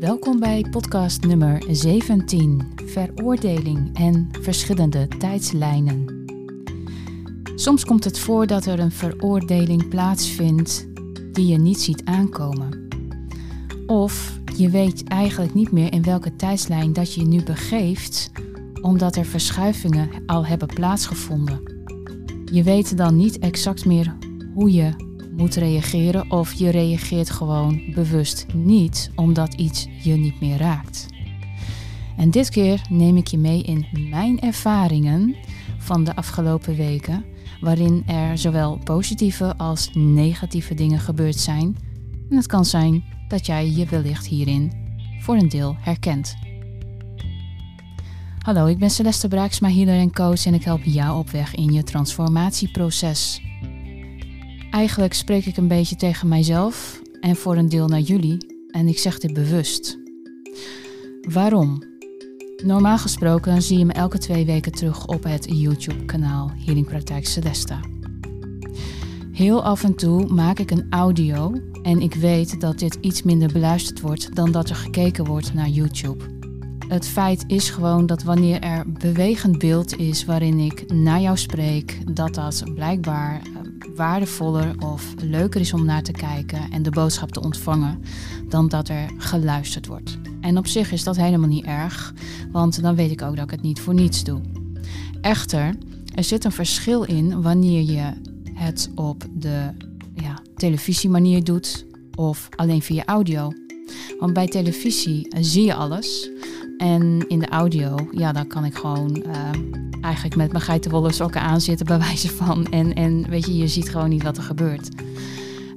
Welkom bij podcast nummer 17: Veroordeling en verschillende tijdslijnen. Soms komt het voor dat er een veroordeling plaatsvindt die je niet ziet aankomen. Of je weet eigenlijk niet meer in welke tijdslijn dat je je nu begeeft, omdat er verschuivingen al hebben plaatsgevonden. Je weet dan niet exact meer hoe je moet reageren of je reageert gewoon bewust niet omdat iets je niet meer raakt. En dit keer neem ik je mee in mijn ervaringen van de afgelopen weken, waarin er zowel positieve als negatieve dingen gebeurd zijn. En het kan zijn dat jij je wellicht hierin voor een deel herkent. Hallo, ik ben Celeste Braaksma, healer en coach en ik help jou op weg in je transformatieproces. Eigenlijk spreek ik een beetje tegen mijzelf en voor een deel naar jullie en ik zeg dit bewust. Waarom? Normaal gesproken zie je me elke twee weken terug op het YouTube-kanaal Healing Praktijk Celesta. Heel af en toe maak ik een audio en ik weet dat dit iets minder beluisterd wordt dan dat er gekeken wordt naar YouTube. Het feit is gewoon dat wanneer er bewegend beeld is waarin ik naar jou spreek, dat dat blijkbaar waardevoller of leuker is om naar te kijken en de boodschap te ontvangen dan dat er geluisterd wordt. En op zich is dat helemaal niet erg, want dan weet ik ook dat ik het niet voor niets doe. Echter, er zit een verschil in wanneer je het op de ja, televisiemanier doet of alleen via audio. Want bij televisie zie je alles. En in de audio, ja, dan kan ik gewoon uh, eigenlijk met mijn geitenwolle sokken aanzitten bij wijze van. En, en weet je, je ziet gewoon niet wat er gebeurt.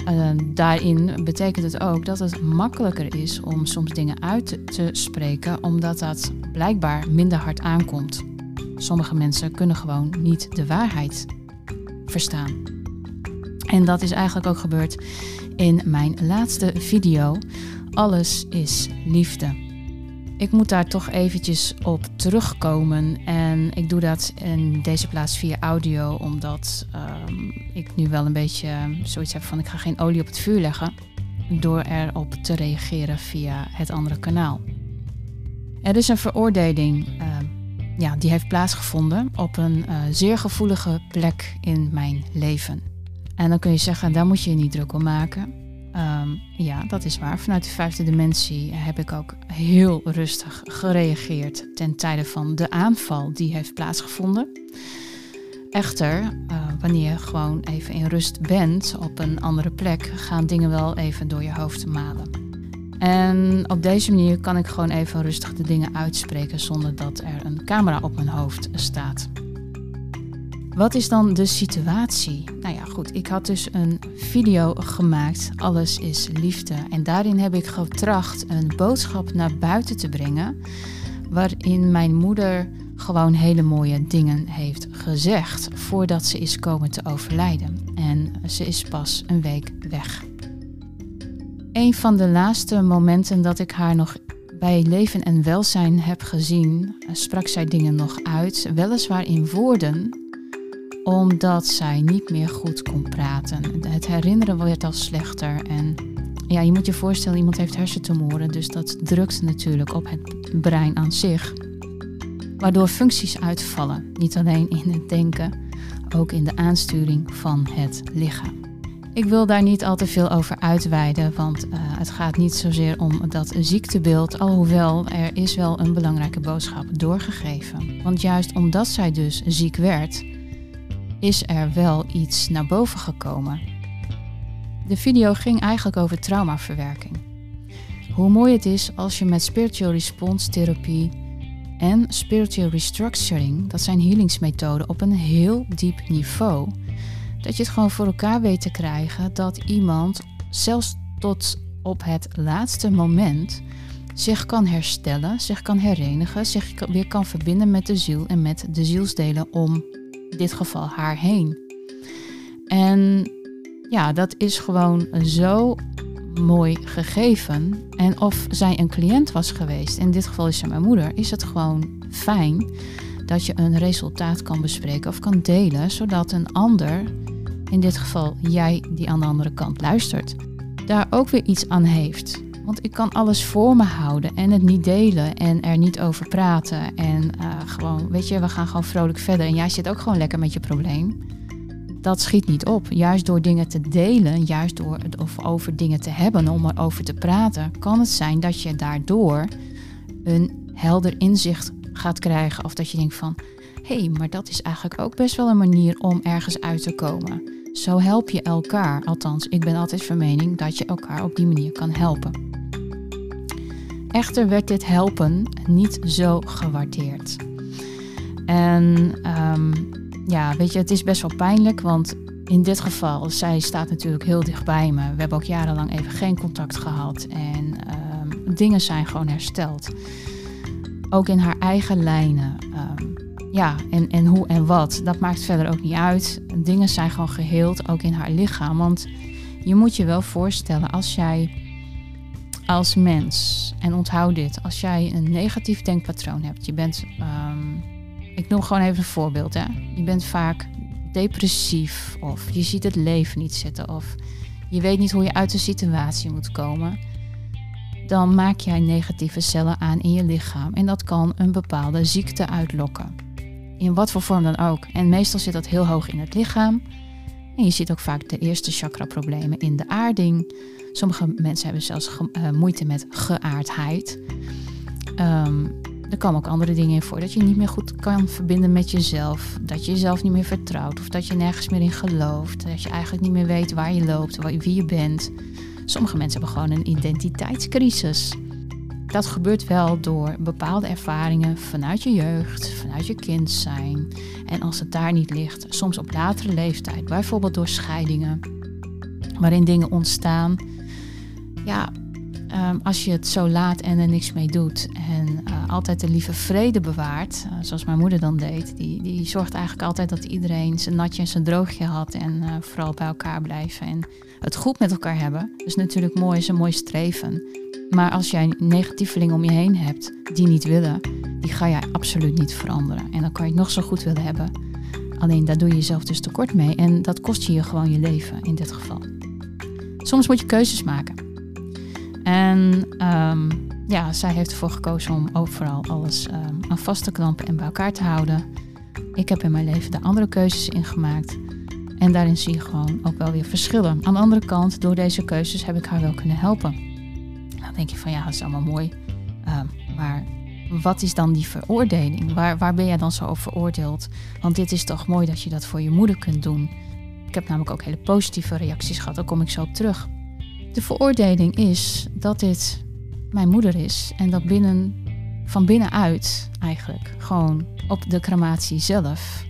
Uh, daarin betekent het ook dat het makkelijker is om soms dingen uit te spreken, omdat dat blijkbaar minder hard aankomt. Sommige mensen kunnen gewoon niet de waarheid verstaan. En dat is eigenlijk ook gebeurd in mijn laatste video. Alles is liefde. Ik moet daar toch eventjes op terugkomen. En ik doe dat in deze plaats via audio, omdat um, ik nu wel een beetje zoiets heb van ik ga geen olie op het vuur leggen. Door erop te reageren via het andere kanaal. Er is een veroordeling uh, ja, die heeft plaatsgevonden op een uh, zeer gevoelige plek in mijn leven. En dan kun je zeggen, daar moet je je niet druk om maken. Um, ja, dat is waar. Vanuit de vijfde dimensie heb ik ook heel rustig gereageerd ten tijde van de aanval die heeft plaatsgevonden. Echter, uh, wanneer je gewoon even in rust bent op een andere plek, gaan dingen wel even door je hoofd malen. En op deze manier kan ik gewoon even rustig de dingen uitspreken zonder dat er een camera op mijn hoofd staat. Wat is dan de situatie? Nou ja, goed, ik had dus een video gemaakt, Alles is liefde. En daarin heb ik getracht een boodschap naar buiten te brengen, waarin mijn moeder gewoon hele mooie dingen heeft gezegd voordat ze is komen te overlijden. En ze is pas een week weg. Een van de laatste momenten dat ik haar nog bij leven en welzijn heb gezien, sprak zij dingen nog uit, weliswaar in woorden, omdat zij niet meer goed kon praten. Het herinneren werd al slechter. En ja, je moet je voorstellen, iemand heeft hersentumoren, dus dat drukt natuurlijk op het brein aan zich. Waardoor functies uitvallen, niet alleen in het denken, ook in de aansturing van het lichaam. Ik wil daar niet al te veel over uitweiden, want uh, het gaat niet zozeer om dat ziektebeeld, alhoewel er is wel een belangrijke boodschap doorgegeven. Want juist omdat zij dus ziek werd, is er wel iets naar boven gekomen. De video ging eigenlijk over traumaverwerking. Hoe mooi het is als je met spiritual response therapie en spiritual restructuring, dat zijn healingsmethoden op een heel diep niveau, dat je het gewoon voor elkaar weet te krijgen dat iemand zelfs tot op het laatste moment zich kan herstellen, zich kan herenigen, zich weer kan verbinden met de ziel en met de zielsdelen om dit geval haar heen. En ja, dat is gewoon zo mooi gegeven. En of zij een cliënt was geweest, in dit geval is ze mijn moeder, is het gewoon fijn dat je een resultaat kan bespreken of kan delen, zodat een ander, in dit geval jij die aan de andere kant luistert, daar ook weer iets aan heeft. Want ik kan alles voor me houden en het niet delen en er niet over praten. En uh, gewoon, weet je, we gaan gewoon vrolijk verder. En jij zit ook gewoon lekker met je probleem. Dat schiet niet op. Juist door dingen te delen, juist door het over dingen te hebben, om erover te praten, kan het zijn dat je daardoor een helder inzicht gaat krijgen. Of dat je denkt van, hé, hey, maar dat is eigenlijk ook best wel een manier om ergens uit te komen. Zo help je elkaar. Althans, ik ben altijd van mening dat je elkaar op die manier kan helpen. Echter werd dit helpen niet zo gewaardeerd. En um, ja, weet je, het is best wel pijnlijk, want in dit geval, zij staat natuurlijk heel dicht bij me. We hebben ook jarenlang even geen contact gehad en um, dingen zijn gewoon hersteld. Ook in haar eigen lijnen. Um, ja, en, en hoe en wat, dat maakt verder ook niet uit. Dingen zijn gewoon geheeld, ook in haar lichaam. Want je moet je wel voorstellen, als jij als mens, en onthoud dit, als jij een negatief denkpatroon hebt, je bent, um, ik noem gewoon even een voorbeeld, hè? je bent vaak depressief of je ziet het leven niet zitten of je weet niet hoe je uit de situatie moet komen, dan maak jij negatieve cellen aan in je lichaam en dat kan een bepaalde ziekte uitlokken in wat voor vorm dan ook. En meestal zit dat heel hoog in het lichaam. En je ziet ook vaak de eerste chakra-problemen in de aarding. Sommige mensen hebben zelfs uh, moeite met geaardheid. Um, er komen ook andere dingen in voor. Dat je niet meer goed kan verbinden met jezelf. Dat je jezelf niet meer vertrouwt. Of dat je nergens meer in gelooft. Dat je eigenlijk niet meer weet waar je loopt, wie je bent. Sommige mensen hebben gewoon een identiteitscrisis. Dat gebeurt wel door bepaalde ervaringen vanuit je jeugd, vanuit je kind zijn. En als het daar niet ligt, soms op latere leeftijd, bijvoorbeeld door scheidingen, waarin dingen ontstaan. Ja, um, als je het zo laat en er niks mee doet en uh, altijd de lieve vrede bewaart, uh, zoals mijn moeder dan deed, die, die zorgt eigenlijk altijd dat iedereen zijn natje en zijn droogje had en uh, vooral bij elkaar blijven en het goed met elkaar hebben. Dus natuurlijk mooi is een mooi streven. Maar als jij negatievelingen om je heen hebt die niet willen, die ga jij absoluut niet veranderen. En dan kan je het nog zo goed willen hebben. Alleen daar doe je jezelf dus tekort mee en dat kost je gewoon je leven in dit geval. Soms moet je keuzes maken. En um, ja, zij heeft ervoor gekozen om overal alles um, aan vast te klampen en bij elkaar te houden. Ik heb in mijn leven de andere keuzes ingemaakt. En daarin zie je gewoon ook wel weer verschillen. Aan de andere kant, door deze keuzes heb ik haar wel kunnen helpen. Dan denk je van ja, dat is allemaal mooi. Uh, maar wat is dan die veroordeling? Waar, waar ben jij dan zo over veroordeeld? Want dit is toch mooi dat je dat voor je moeder kunt doen. Ik heb namelijk ook hele positieve reacties gehad, daar kom ik zo op terug. De veroordeling is dat dit mijn moeder is en dat binnen, van binnenuit eigenlijk gewoon op de crematie zelf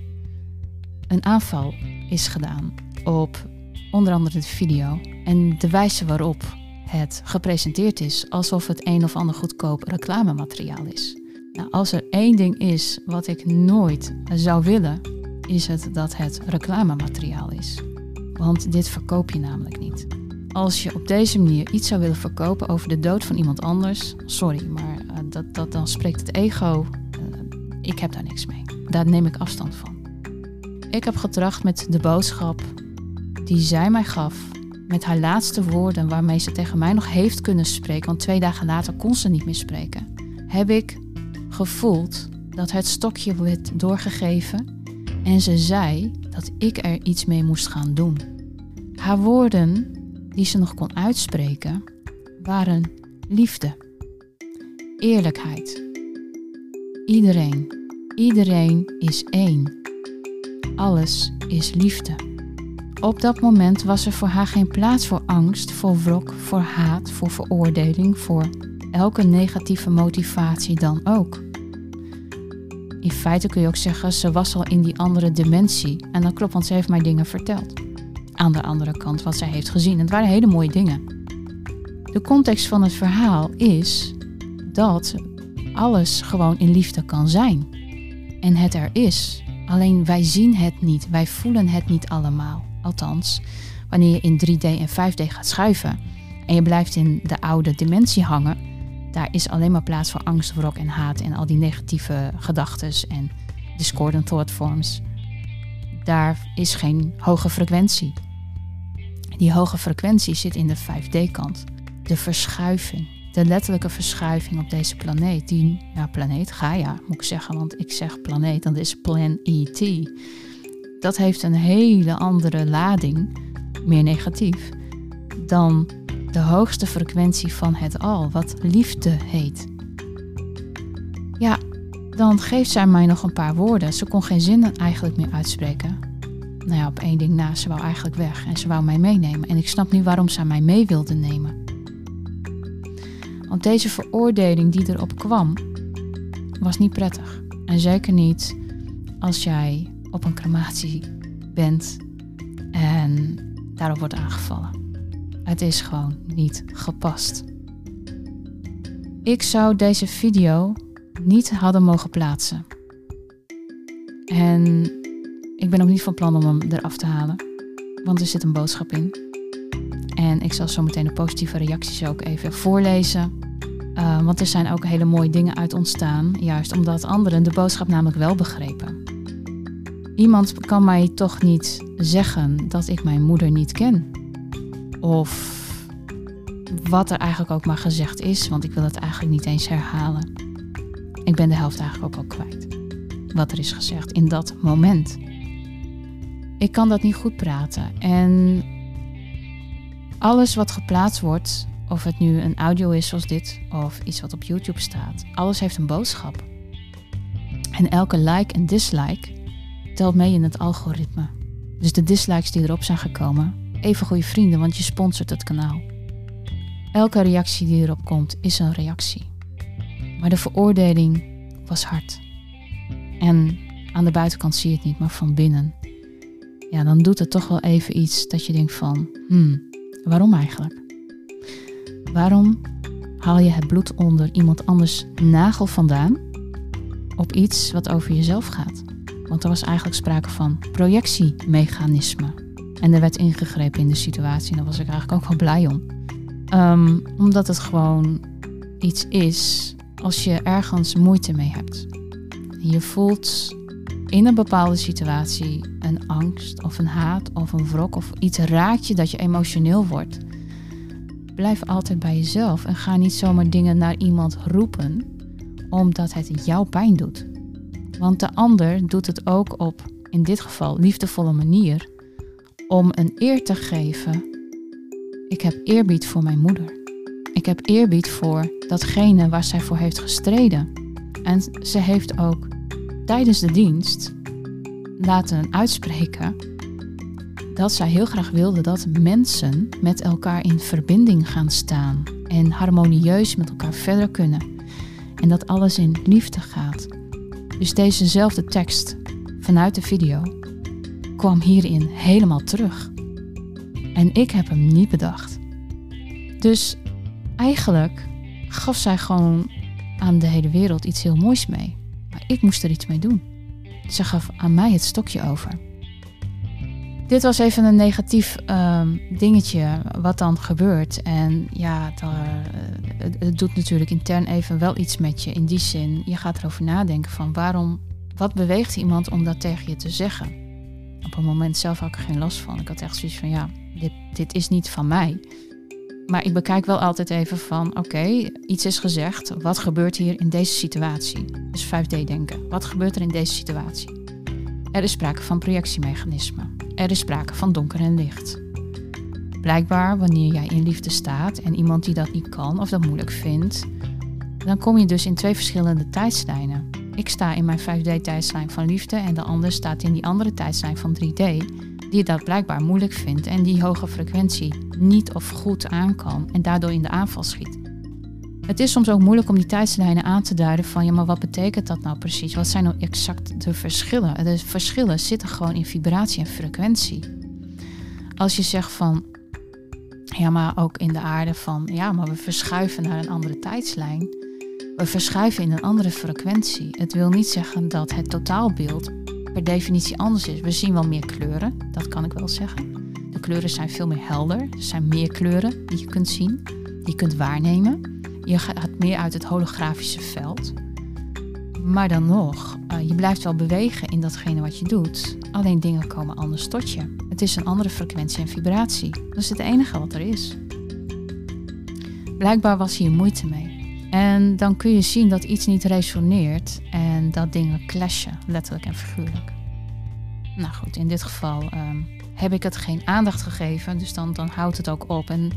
een aanval is gedaan op onder andere de video en de wijze waarop het gepresenteerd is alsof het een of ander goedkoop reclamemateriaal is. Nou, als er één ding is wat ik nooit zou willen, is het dat het reclamemateriaal is. Want dit verkoop je namelijk niet. Als je op deze manier iets zou willen verkopen over de dood van iemand anders, sorry, maar uh, dat, dat, dan spreekt het ego. Uh, ik heb daar niks mee. Daar neem ik afstand van. Ik heb getracht met de boodschap die zij mij gaf met haar laatste woorden waarmee ze tegen mij nog heeft kunnen spreken, want twee dagen later kon ze niet meer spreken, heb ik gevoeld dat het stokje werd doorgegeven en ze zei dat ik er iets mee moest gaan doen. Haar woorden, die ze nog kon uitspreken, waren liefde, eerlijkheid. Iedereen, iedereen is één. Alles is liefde. Op dat moment was er voor haar geen plaats voor angst, voor wrok, voor haat, voor veroordeling, voor elke negatieve motivatie dan ook. In feite kun je ook zeggen, ze was al in die andere dimensie. En dat klopt, want ze heeft mij dingen verteld. Aan de andere kant wat zij heeft gezien. Het waren hele mooie dingen. De context van het verhaal is dat alles gewoon in liefde kan zijn. En het er is. Alleen wij zien het niet, wij voelen het niet allemaal. Althans, wanneer je in 3D en 5D gaat schuiven en je blijft in de oude dimensie hangen, daar is alleen maar plaats voor angst, wrok en haat en al die negatieve gedachten en discordant thought forms. Daar is geen hoge frequentie. Die hoge frequentie zit in de 5D-kant, de verschuiving. de letterlijke verschuiving op deze planeet, die, ja, planeet, Gaia moet ik zeggen, want ik zeg planeet, dat is Plan ET. Dat heeft een hele andere lading, meer negatief, dan de hoogste frequentie van het al, wat liefde heet. Ja, dan geeft zij mij nog een paar woorden. Ze kon geen zinnen eigenlijk meer uitspreken. Nou ja, op één ding na, ze wou eigenlijk weg en ze wou mij meenemen. En ik snap nu waarom ze mij mee wilde nemen. Want deze veroordeling die erop kwam, was niet prettig. En zeker niet als jij op een crematie bent en daarop wordt aangevallen. Het is gewoon niet gepast. Ik zou deze video niet hadden mogen plaatsen. En ik ben ook niet van plan om hem eraf te halen, want er zit een boodschap in. En ik zal zo meteen de positieve reacties ook even voorlezen. Uh, want er zijn ook hele mooie dingen uit ontstaan, juist omdat anderen de boodschap namelijk wel begrepen. Iemand kan mij toch niet zeggen dat ik mijn moeder niet ken. Of wat er eigenlijk ook maar gezegd is, want ik wil het eigenlijk niet eens herhalen. Ik ben de helft eigenlijk ook al kwijt. Wat er is gezegd in dat moment. Ik kan dat niet goed praten. En alles wat geplaatst wordt, of het nu een audio is zoals dit, of iets wat op YouTube staat, alles heeft een boodschap. En elke like en dislike telt mee in het algoritme. Dus de dislikes die erop zijn gekomen, even goede vrienden, want je sponsort het kanaal. Elke reactie die erop komt, is een reactie. Maar de veroordeling was hard. En aan de buitenkant zie je het niet, maar van binnen. Ja, dan doet het toch wel even iets dat je denkt van, hmm, waarom eigenlijk? Waarom haal je het bloed onder iemand anders nagel vandaan op iets wat over jezelf gaat? Want er was eigenlijk sprake van projectiemechanisme. En er werd ingegrepen in de situatie en daar was ik eigenlijk ook wel blij om. Ehm, omdat het gewoon iets is als je ergens moeite mee hebt. Je voelt in een bepaalde situatie een angst of een haat of een wrok of iets raakt je dat je emotioneel wordt. Blijf altijd bij jezelf en ga niet zomaar dingen naar iemand roepen omdat het jou pijn doet. Want de ander doet het ook op, in dit geval, liefdevolle manier om een eer te geven. Ik heb eerbied voor mijn moeder. Ik heb eerbied voor datgene waar zij voor heeft gestreden. En ze heeft ook tijdens de dienst laten uitspreken dat zij heel graag wilde dat mensen met elkaar in verbinding gaan staan en harmonieus met elkaar verder kunnen. En dat alles in liefde gaat. Dus dezezelfde tekst vanuit de video kwam hierin helemaal terug. En ik heb hem niet bedacht. Dus eigenlijk gaf zij gewoon aan de hele wereld iets heel moois mee. Ik moest er iets mee doen. Ze gaf aan mij het stokje over. Dit was even een negatief um, dingetje wat dan gebeurt. En ja, daar, het, het, doet natuurlijk intern even wel iets met je. In die zin, je gaat erover nadenken van waarom, wat beweegt iemand om dat tegen je te zeggen? Op een moment zelf had ik er geen last van. Ik had echt zoiets van ja, dit, dit is niet van mij. Maar ik bekijk wel altijd even van, oké, iets is gezegd. Wat gebeurt hier in deze situatie? Dus 5D denken. Wat gebeurt er in deze situatie? Er is sprake van projectiemechanismen. Er is sprake van donker en licht. Blijkbaar, wanneer jij in liefde staat en iemand die dat niet kan of dat moeilijk vindt, dan kom je dus in twee verschillende tijdslijnen. Ik sta in mijn 5D-tijdslijn van liefde en de ander staat in die andere tijdslijn van 3D die dat blijkbaar moeilijk vindt en die hoge frequentie niet of goed aan kan en daardoor in de aanval schiet. Het is soms ook moeilijk om die tijdslijnen aan te duiden van ja, maar wat betekent dat nou precies? Wat zijn nou exact de verschillen? De verschillen zitten gewoon in vibratie en frequentie. Als je zegt van ja, maar ook in de aarde van ja, maar we verschuiven naar een andere tijdslijn. We verschuiven in een andere frequentie. Het wil niet zeggen dat het totaalbeeld per definitie anders is. We zien wel meer kleuren, dat kan ik wel zeggen. Kleuren zijn veel meer helder. Er zijn meer kleuren die je kunt zien, die je kunt waarnemen. Je gaat meer uit het holografische veld. Maar dan nog, uh, je blijft wel bewegen in datgene wat je doet. Alleen dingen komen anders tot je. Het is een andere frequentie en vibratie. Dat is het enige wat er is. Blijkbaar was hier moeite mee. En dan kun je zien dat iets niet resoneert en dat dingen clashen, letterlijk en figuurlijk. Nou goed, in dit geval ehm, heb ik het geen aandacht gegeven, dus dan, dan houdt het ook op. En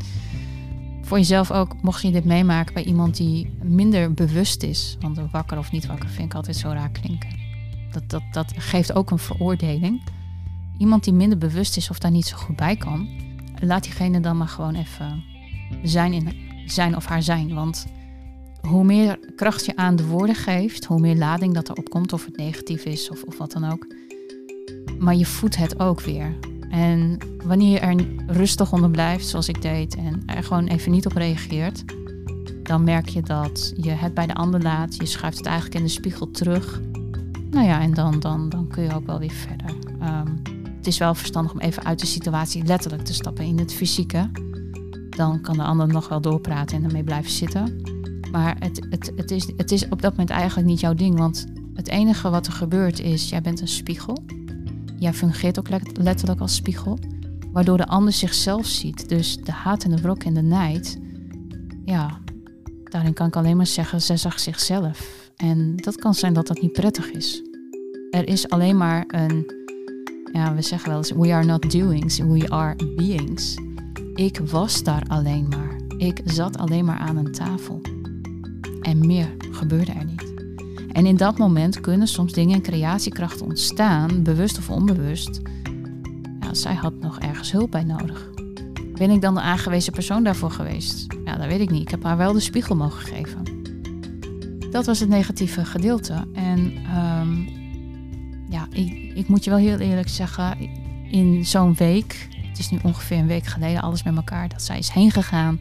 voor jezelf ook, mocht je dit meemaken bij iemand die minder bewust is, want wakker of niet wakker vind ik altijd zo raar klinken. Dat, dat, dat geeft ook een veroordeling. Iemand die minder bewust is of daar niet zo goed bij kan, laat diegene dan maar gewoon even zijn, in, zijn of haar zijn. Want hoe meer kracht je aan de woorden geeft, hoe meer lading dat erop komt, of het negatief is of, of wat dan ook. Maar je voedt het ook weer. En wanneer je er rustig onder blijft, zoals ik deed, en er gewoon even niet op reageert, dan merk je dat je het bij de ander laat. Je schuift het eigenlijk in de spiegel terug. Nou ja, en dan, dan, dan kun je ook wel weer verder. Ehm, het is wel verstandig om even uit de situatie letterlijk te stappen in het fysieke. Dan kan de ander nog wel doorpraten en ermee blijven zitten. Maar het, het, het, is, het is op dat moment eigenlijk niet jouw ding. Want het enige wat er gebeurt is, jij bent een spiegel. Jij fungeert ook letterlijk als spiegel. Waardoor de ander zichzelf ziet. Dus de haat en de wrok en de nijd. Ja, daarin kan ik alleen maar zeggen, zij zag zichzelf. En dat kan zijn dat dat niet prettig is. Er is alleen maar een, ja, we zeggen wel eens, we are not doings, we are beings. Ik was daar alleen maar. Ik zat alleen maar aan een tafel. En meer gebeurde er niet. En in dat moment kunnen soms dingen en creatiekrachten ontstaan, bewust of onbewust. Ja, zij had nog ergens hulp bij nodig. Ben ik dan de aangewezen persoon daarvoor geweest? Ja, dat weet ik niet. Ik heb haar wel de spiegel mogen geven. Dat was het negatieve gedeelte. En um, ja, ik, ik moet je wel heel eerlijk zeggen, in zo'n week, het is nu ongeveer een week geleden, alles met elkaar, dat zij is heen gegaan.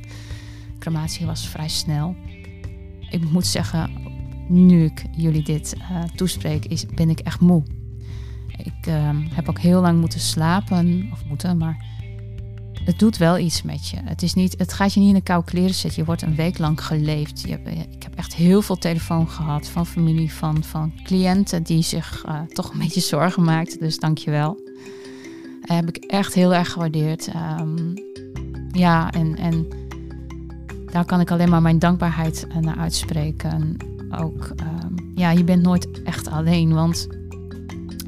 Crematie was vrij snel ik moet zeggen, nu ik jullie dit uh, toespreek, is, ben ik echt moe. Ik uh, heb ook heel lang moeten slapen, of moeten, maar het doet wel iets met je. Het, is niet, het gaat je niet in de koude kleren zetten. Je wordt een week lang geleefd. Je, ik heb echt heel veel telefoon gehad van familie, van, van cliënten die zich toch een beetje zorgen maakten. Dus dank je wel. Heb ik echt heel erg gewaardeerd. Um, ja, en, en daar kan ik alleen maar mijn dankbaarheid eh, naar uitspreken. Ook, um, ja, je bent nooit echt alleen, want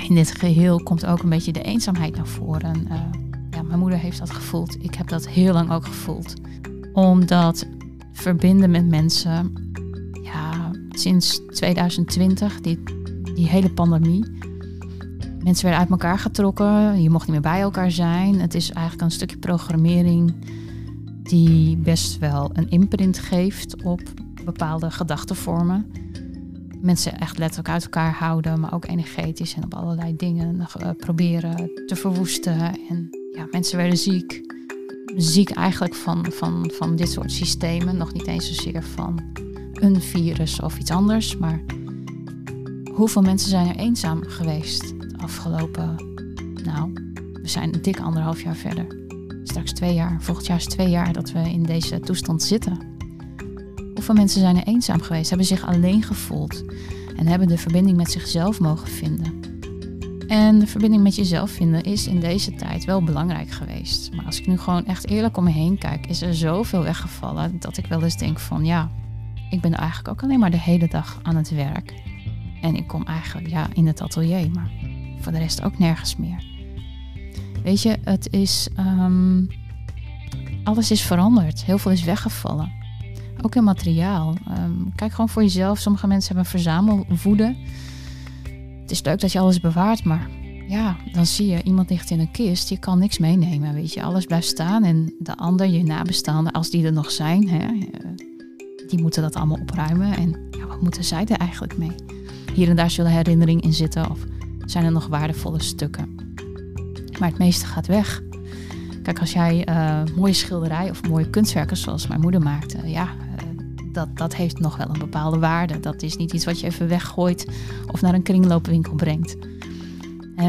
in dit geheel komt ook een beetje de eenzaamheid naar voren. Uh, ja, mijn moeder heeft dat gevoeld. Ik heb dat heel lang ook gevoeld. Omdat verbinden met mensen, ja, sinds 2020, die, die hele pandemie. Mensen werden uit elkaar getrokken, je mocht niet meer bij elkaar zijn. Het is eigenlijk een stukje programmering die best wel een imprint geeft op bepaalde gedachtenvormen. Mensen echt letterlijk uit elkaar houden, maar ook energetisch en op allerlei dingen uh, proberen te verwoesten. En ja, mensen werden ziek. Ziek eigenlijk van, van, van dit soort systemen. Nog niet eens zozeer van een virus of iets anders. Maar hoeveel mensen zijn er eenzaam geweest de afgelopen. Nou, we zijn een dik anderhalf jaar verder straks twee jaar, volgend jaar is twee jaar dat we in deze toestand zitten. Hoeveel mensen zijn er eenzaam geweest, hebben zich alleen gevoeld en hebben de verbinding met zichzelf mogen vinden. En de verbinding met jezelf vinden is in deze tijd wel belangrijk geweest. Maar als ik nu gewoon echt eerlijk om me heen kijk, is er zoveel weggevallen dat ik wel eens denk van ja, ik ben eigenlijk ook alleen maar de hele dag aan het werk. En ik kom eigenlijk ja, in het atelier, maar voor de rest ook nergens meer. Weet je, het is. Um, alles is veranderd. Heel veel is weggevallen. Ook in materiaal. Um, kijk gewoon voor jezelf. Sommige mensen hebben verzamelwoede. Het is leuk dat je alles bewaart, maar ja, dan zie je iemand ligt in een kist. Je kan niks meenemen, weet je. Alles blijft staan en de ander, je nabestaanden, als die er nog zijn, hè, eh, die moeten dat allemaal opruimen. En ja, wat moeten zij er eigenlijk mee? Hier en daar zullen herinneringen in zitten of zijn er nog waardevolle stukken. Maar het meeste gaat weg. Kijk, als jij uh, mooie schilderij of mooie kunstwerken zoals mijn moeder maakte, ja, uh, dat, dat heeft nog wel een bepaalde waarde. Dat is niet iets wat je even weggooit of naar een kringloopwinkel brengt.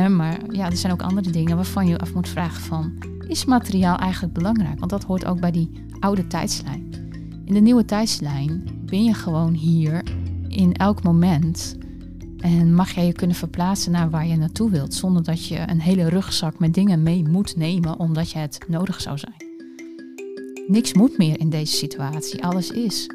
maar ja, er zijn ook andere dingen waarvan je af moet vragen van, is materiaal eigenlijk belangrijk? Want dat hoort ook bij die oude tijdslijn. In de nieuwe tijdslijn ben je gewoon hier in elk moment en mag jij je kunnen verplaatsen naar waar je naartoe wilt, zonder dat je een hele rugzak met dingen mee moet nemen omdat je het nodig zou zijn. niks moet meer in deze situatie, alles is.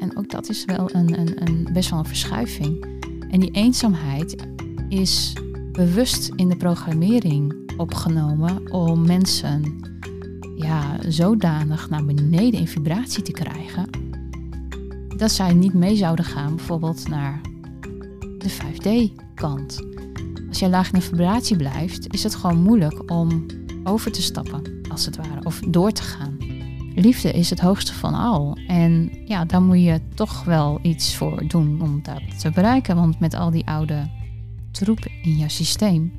En ook dat is wel een, een, een, best wel een verschuiving. En die eenzaamheid is bewust in de programmering opgenomen om mensen ja, zodanig naar beneden in vibratie te krijgen dat zij niet mee zouden gaan, bijvoorbeeld naar de 5D-kant. Als jij laag in vibratie blijft, is het gewoon moeilijk om over te stappen, als het ware, of door te gaan. Liefde is het hoogste van al. En ja, daar moet je toch wel iets voor doen om dat te bereiken. Want met al die oude troep in je systeem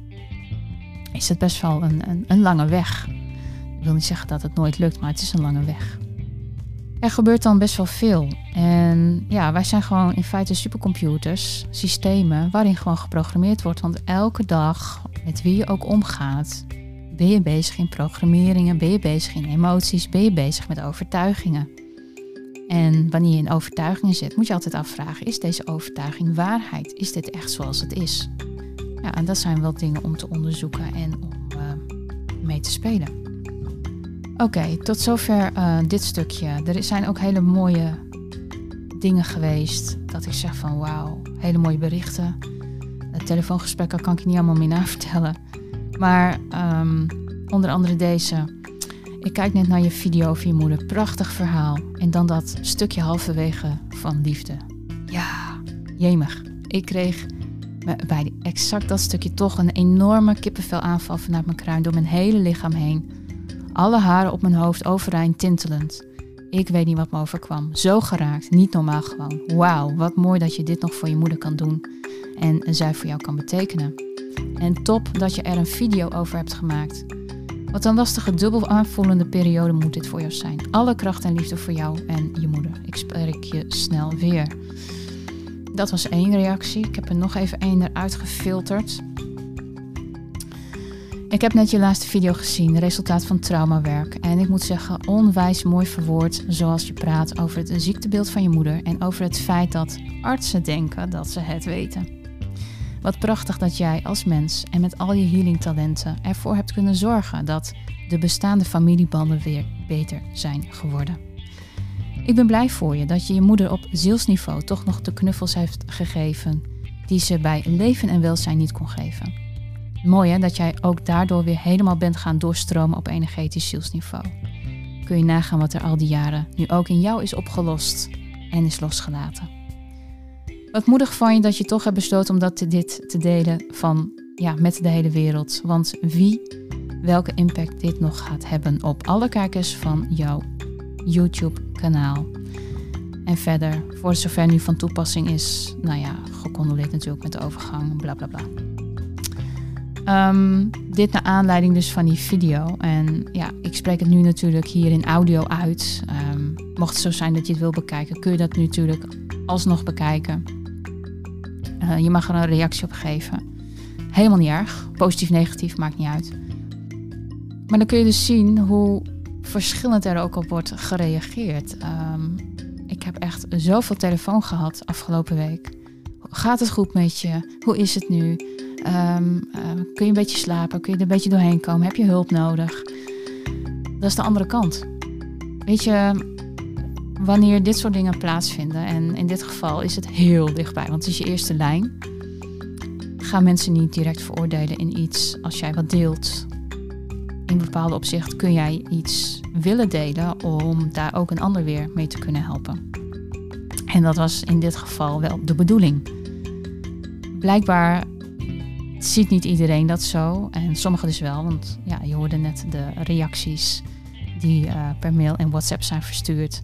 is het best wel een, een lange weg. Ik wil niet zeggen dat het nooit lukt, maar het is een lange weg. Er gebeurt dan best wel veel. En ja, wij zijn gewoon in feite supercomputers, systemen waarin gewoon geprogrammeerd wordt. Want elke dag, met wie je ook omgaat, ben je bezig in programmeringen, ben je bezig in emoties, ben je bezig met overtuigingen. En wanneer je in overtuigingen zit, moet je altijd afvragen: is deze overtuiging waarheid? Is dit echt zoals het is? Ja, en dat zijn wel dingen om te onderzoeken en om uh, mee te spelen. Oké, tot zover uh, dit stukje. Er zijn ook hele mooie dingen geweest dat ik zeg van wauw, hele mooie berichten. Telefoongesprekken kan ik niet allemaal meer navertellen. Maar um, onder andere deze. Ik kijk net naar je video over je moeder. Prachtig verhaal. En dan dat stukje halverwege van liefde. Ja, jemig. Ik kreeg bij exact dat stukje toch een enorme kippenvelaanval vanuit mijn kruin door mijn hele lichaam heen. Alle haren op mijn hoofd overeind tintelend. Ik weet niet wat me overkwam. Zo geraakt, niet normaal gewoon. Wauw, wat mooi dat je dit nog voor je moeder kan doen en zij voor jou kan betekenen. En top dat je er een video over hebt gemaakt. Wat een lastige, dubbel aanvoelende periode moet dit voor jou zijn. Alle kracht en liefde voor jou en je moeder. Ik spreek je snel weer. Dat was één reactie. Ik heb er nog even één eruit gefilterd. Ik heb net je laatste video gezien, resultaat van traumawerk. En ik moet zeggen, onwijs mooi verwoord zoals je praat over het ziektebeeld van je moeder en over het feit dat artsen denken dat ze het weten. Wat prachtig dat jij als mens en met al je healingtalenten ervoor hebt kunnen zorgen dat de bestaande familiebanden weer beter zijn geworden. Ik ben blij voor je dat je je moeder op zielsniveau toch nog de knuffels heeft gegeven die ze bij leven en welzijn niet kon geven. Mooi hè, dat jij ook daardoor weer helemaal bent gaan doorstromen op energetisch zielsniveau. Kun je nagaan wat er al die jaren nu ook in jou is opgelost en is losgelaten. Wat moedig van je dat je toch hebt besloten om dat dit te delen van, ja, met de hele wereld. Want wie, welke impact dit nog gaat hebben op alle kijkers van jouw YouTube-kanaal. En verder, voor zover nu van toepassing is, nou ja, gecondoleerd natuurlijk met de overgang, bla bla bla. Um, dit naar aanleiding dus van die video. En ja, ik spreek het nu natuurlijk hier in audio uit. Um, mocht het zo zijn dat je het wil bekijken, kun je dat nu natuurlijk alsnog bekijken. Uh, je mag er een reactie op geven. Helemaal niet erg. Positief, negatief, maakt niet uit. Maar dan kun je dus zien hoe verschillend er ook op wordt gereageerd. Um, ik heb echt zoveel telefoon gehad afgelopen week. Gaat het goed met je? Hoe is het nu? Um, kun je een beetje slapen? Kun je er een beetje doorheen komen? Heb je hulp nodig? Dat is de andere kant. Weet je, wanneer dit soort dingen plaatsvinden, en in dit geval is het heel dichtbij, want het is je eerste lijn, gaan mensen niet direct veroordelen in iets als jij wat deelt. In bepaalde opzicht kun jij iets willen delen om daar ook een ander weer mee te kunnen helpen. En dat was in dit geval wel de bedoeling. Blijkbaar ziet niet iedereen dat zo. En sommigen dus wel, want ja, je hoorde net de reacties die uh, per mail en WhatsApp zijn verstuurd.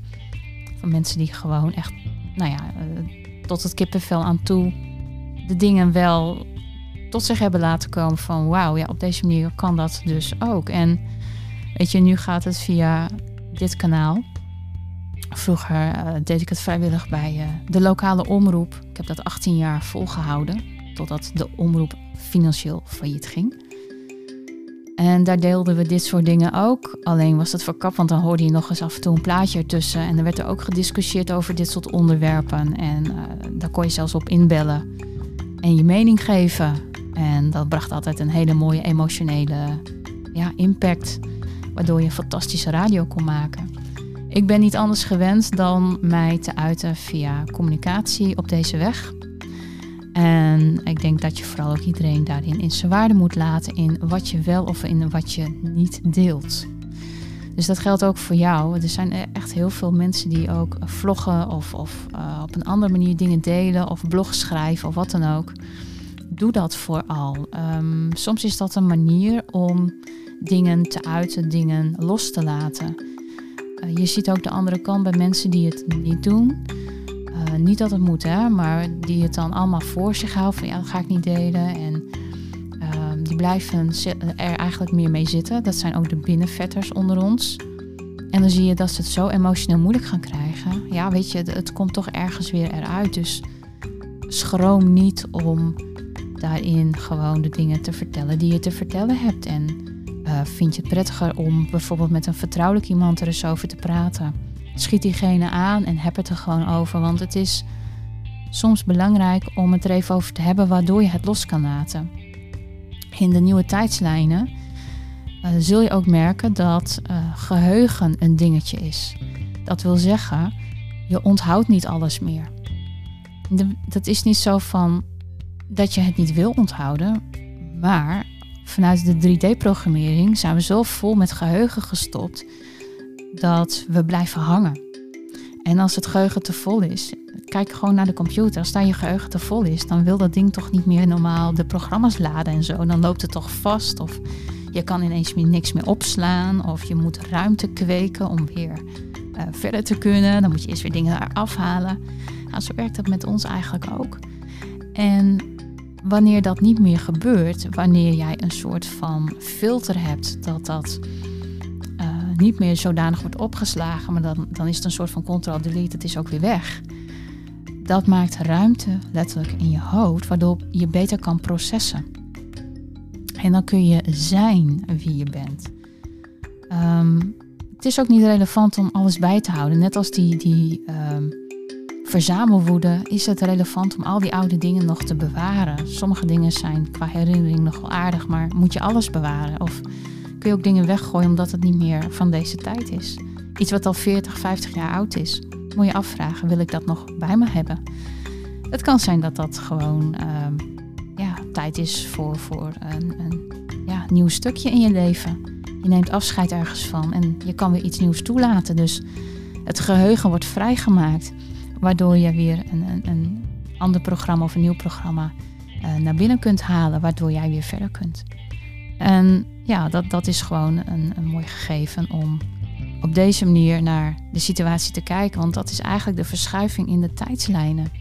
Van mensen die gewoon echt, nou ja, uh, tot het kippenvel aan toe de dingen wel tot zich hebben laten komen van wauw, ja, op deze manier kan dat dus ook. En weet je, nu gaat het via dit kanaal. Vroeger uh, deed ik het vrijwillig bij de lokale omroep. Ik heb dat 18 jaar volgehouden, totdat de omroep financieel failliet ging. En daar deelden we dit soort dingen ook. Alleen was het verkapt, want dan hoorde je nog eens af en toe een plaatje ertussen. En er werd er ook gediscussieerd over dit soort onderwerpen. En uh, daar kon je zelfs op inbellen en je mening geven. En dat bracht altijd een hele mooie emotionele ja, impact. waardoor je fantastische radio kon maken. Ik ben niet anders gewend dan mij te uiten via communicatie op deze weg. En ik denk dat je vooral ook iedereen daarin in zijn waarde moet laten in wat je wel of in wat je niet deelt. Dus dat geldt ook voor jou. Er zijn echt heel veel mensen die ook vloggen of, of uh, op een andere manier dingen delen of blogs schrijven of wat dan ook. Doe dat vooral. Um, soms is dat een manier om dingen te uiten, dingen los te laten. Uh, je ziet ook de andere kant bij mensen die het niet doen. Uh, niet dat het moet, hè, maar die het dan allemaal voor zich houden. Van ja, dat ga ik niet delen. En uh, die blijven er eigenlijk meer mee zitten. Dat zijn ook de binnenvetters onder ons. En dan zie je dat ze het zo emotioneel moeilijk gaan krijgen. Ja, weet je, het komt toch ergens weer eruit. Dus schroom niet om daarin gewoon de dingen te vertellen die je te vertellen hebt. En uh, vind je het prettiger om bijvoorbeeld met een vertrouwelijk iemand er eens over te praten? Schiet diegene aan en heb het er gewoon over. Want het is soms belangrijk om het er even over te hebben, waardoor je het los kan laten. In de nieuwe tijdslijnen uh, zul je ook merken dat uh, geheugen een dingetje is. Dat wil zeggen, je onthoudt niet alles meer. Dat is niet zo van dat je het niet wil onthouden, maar vanuit de 3D-programmering zijn we zo vol met geheugen gestopt dat we blijven hangen. En als het geheugen te vol is, kijk gewoon naar de computer. Als daar je geheugen te vol is, dan wil dat ding toch niet meer normaal de programma's laden en zo. Dan loopt het toch vast of je kan ineens niks meer opslaan of je moet ruimte kweken om weer uh, verder te kunnen. Dan moet je eerst weer dingen eraf halen. Nou, zo werkt dat met ons eigenlijk ook. En wanneer dat niet meer gebeurt, wanneer jij een soort van filter hebt dat dat niet meer zodanig wordt opgeslagen, maar dan, dan is het een soort van control-delete, het is ook weer weg. Dat maakt ruimte letterlijk in je hoofd, waardoor je beter kan processen. En dan kun je zijn wie je bent. Um, het is ook niet relevant om alles bij te houden. Net als die, die um, verzamelwoede is het relevant om al die oude dingen nog te bewaren. Sommige dingen zijn qua herinnering nog wel aardig, maar moet je alles bewaren? Of kun ook dingen weggooien omdat het niet meer van deze tijd is? Iets wat al 40, 50 jaar oud is, moet je afvragen: wil ik dat nog bij me hebben? Het kan zijn dat dat gewoon uh, ja, tijd is voor, voor een, een ja, nieuw stukje in je leven. Je neemt afscheid ergens van en je kan weer iets nieuws toelaten. Dus het geheugen wordt vrijgemaakt waardoor je weer een, een, een ander programma of een nieuw programma uh, naar binnen kunt halen, waardoor jij weer verder kunt. En ja, dat, dat is gewoon een, een mooi gegeven om op deze manier naar de situatie te kijken, want dat is eigenlijk de verschuiving in de tijdslijnen.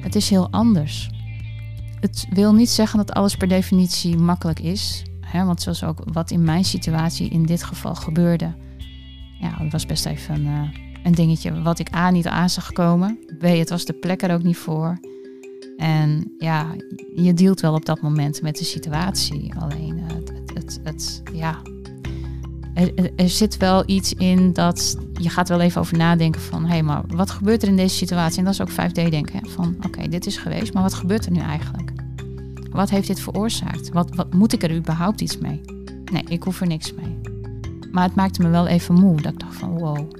Het is heel anders. Het wil niet zeggen dat alles per definitie makkelijk is, hè, want zoals ook wat in mijn situatie in dit geval gebeurde, ja, het was best even. Uh, een dingetje wat ik A niet aan zag komen. B, het was de plek er ook niet voor. En ja, je dealt wel op dat moment met de situatie. Alleen eh, het, ja. Er, er, zit wel iets in dat je gaat wel even over nadenken van hé, hey, maar wat gebeurt er in deze situatie? En dat is ook 5D denken. Van oké, dit is geweest, maar wat gebeurt er nu eigenlijk? Wat heeft dit veroorzaakt? Wat, wat moet ik er überhaupt iets mee? Nee, ik hoef er niks mee. Maar het maakte me wel even moe. Dat ik dacht van wow,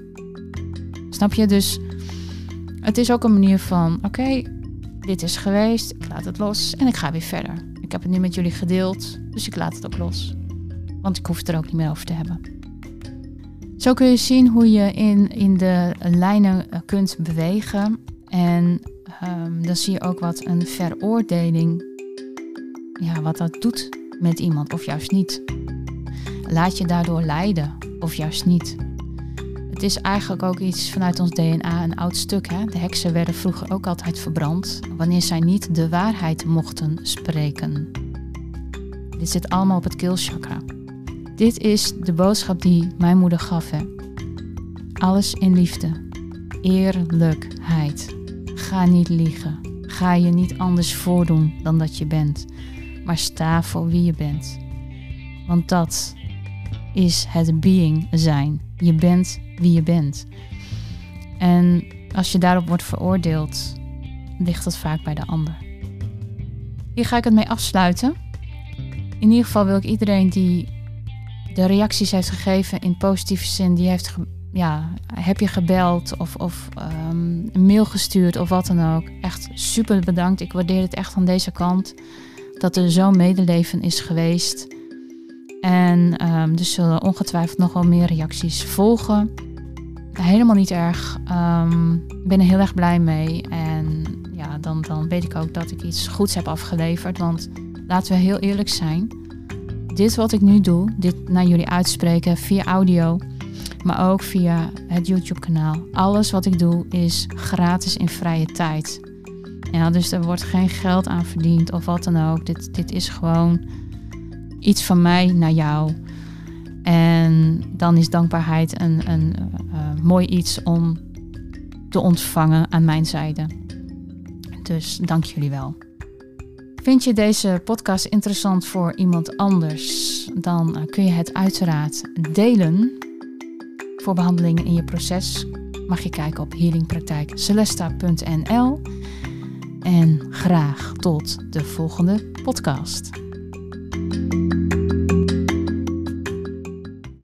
Snap je? Dus het is ook een manier van: oké, dit is geweest, ik laat het los en ik ga weer verder. Ik heb het nu met jullie gedeeld, dus ik laat het ook los. Want ik hoef het er ook niet meer over te hebben. Zo kun je zien hoe je in, in de lijnen eh, kunt bewegen. En um, dan zie je ook wat een veroordeling, ja, wat dat doet met iemand of juist niet. Laat je daardoor leiden of juist niet. Het is eigenlijk ook iets vanuit ons DNA, een oud stuk. Hè? De heksen werden vroeger ook altijd verbrand wanneer zij niet de waarheid mochten spreken. Dit zit allemaal op het keelchakra. Dit is de boodschap die mijn moeder gaf. Hè? Alles in liefde. Eerlijkheid. Ga niet liegen. Ga je niet anders voordoen dan dat je bent. Maar sta voor wie je bent. Want dat is het being zijn. Je bent wie je bent. En als je daarop wordt veroordeeld, ligt dat vaak bij de ander. Hier ga ik het mee afsluiten. In ieder geval wil ik iedereen die de reacties heeft gegeven in positieve zin. Die heeft, ja, heb je gebeld of, of um, een mail gestuurd of wat dan ook. Echt super bedankt. Ik waardeer het echt aan deze kant. Dat er zo'n medeleven is geweest. En um, er zullen ongetwijfeld nog wel meer reacties volgen. Helemaal niet erg. Um, ik ben er heel erg blij mee. En ja, dan, dan weet ik ook dat ik iets goeds heb afgeleverd. Want laten we heel eerlijk zijn. Dit wat ik nu doe, dit naar jullie uitspreken via audio, maar ook via het YouTube-kanaal. Alles wat ik doe is gratis in vrije tijd. Ja, dus er wordt geen geld aan verdiend of wat dan ook. Dit, dit is gewoon iets van mij naar jou. En dan is dankbaarheid een, een uh, mooi iets om te ontvangen aan mijn zijde. Dus dank jullie wel. Vind je deze podcast interessant voor iemand anders? Dan uh, kun je het uiteraard delen. Voor behandelingen in je proces mag je kijken op healingpraktijkcelesta.nl. En graag tot de volgende podcast.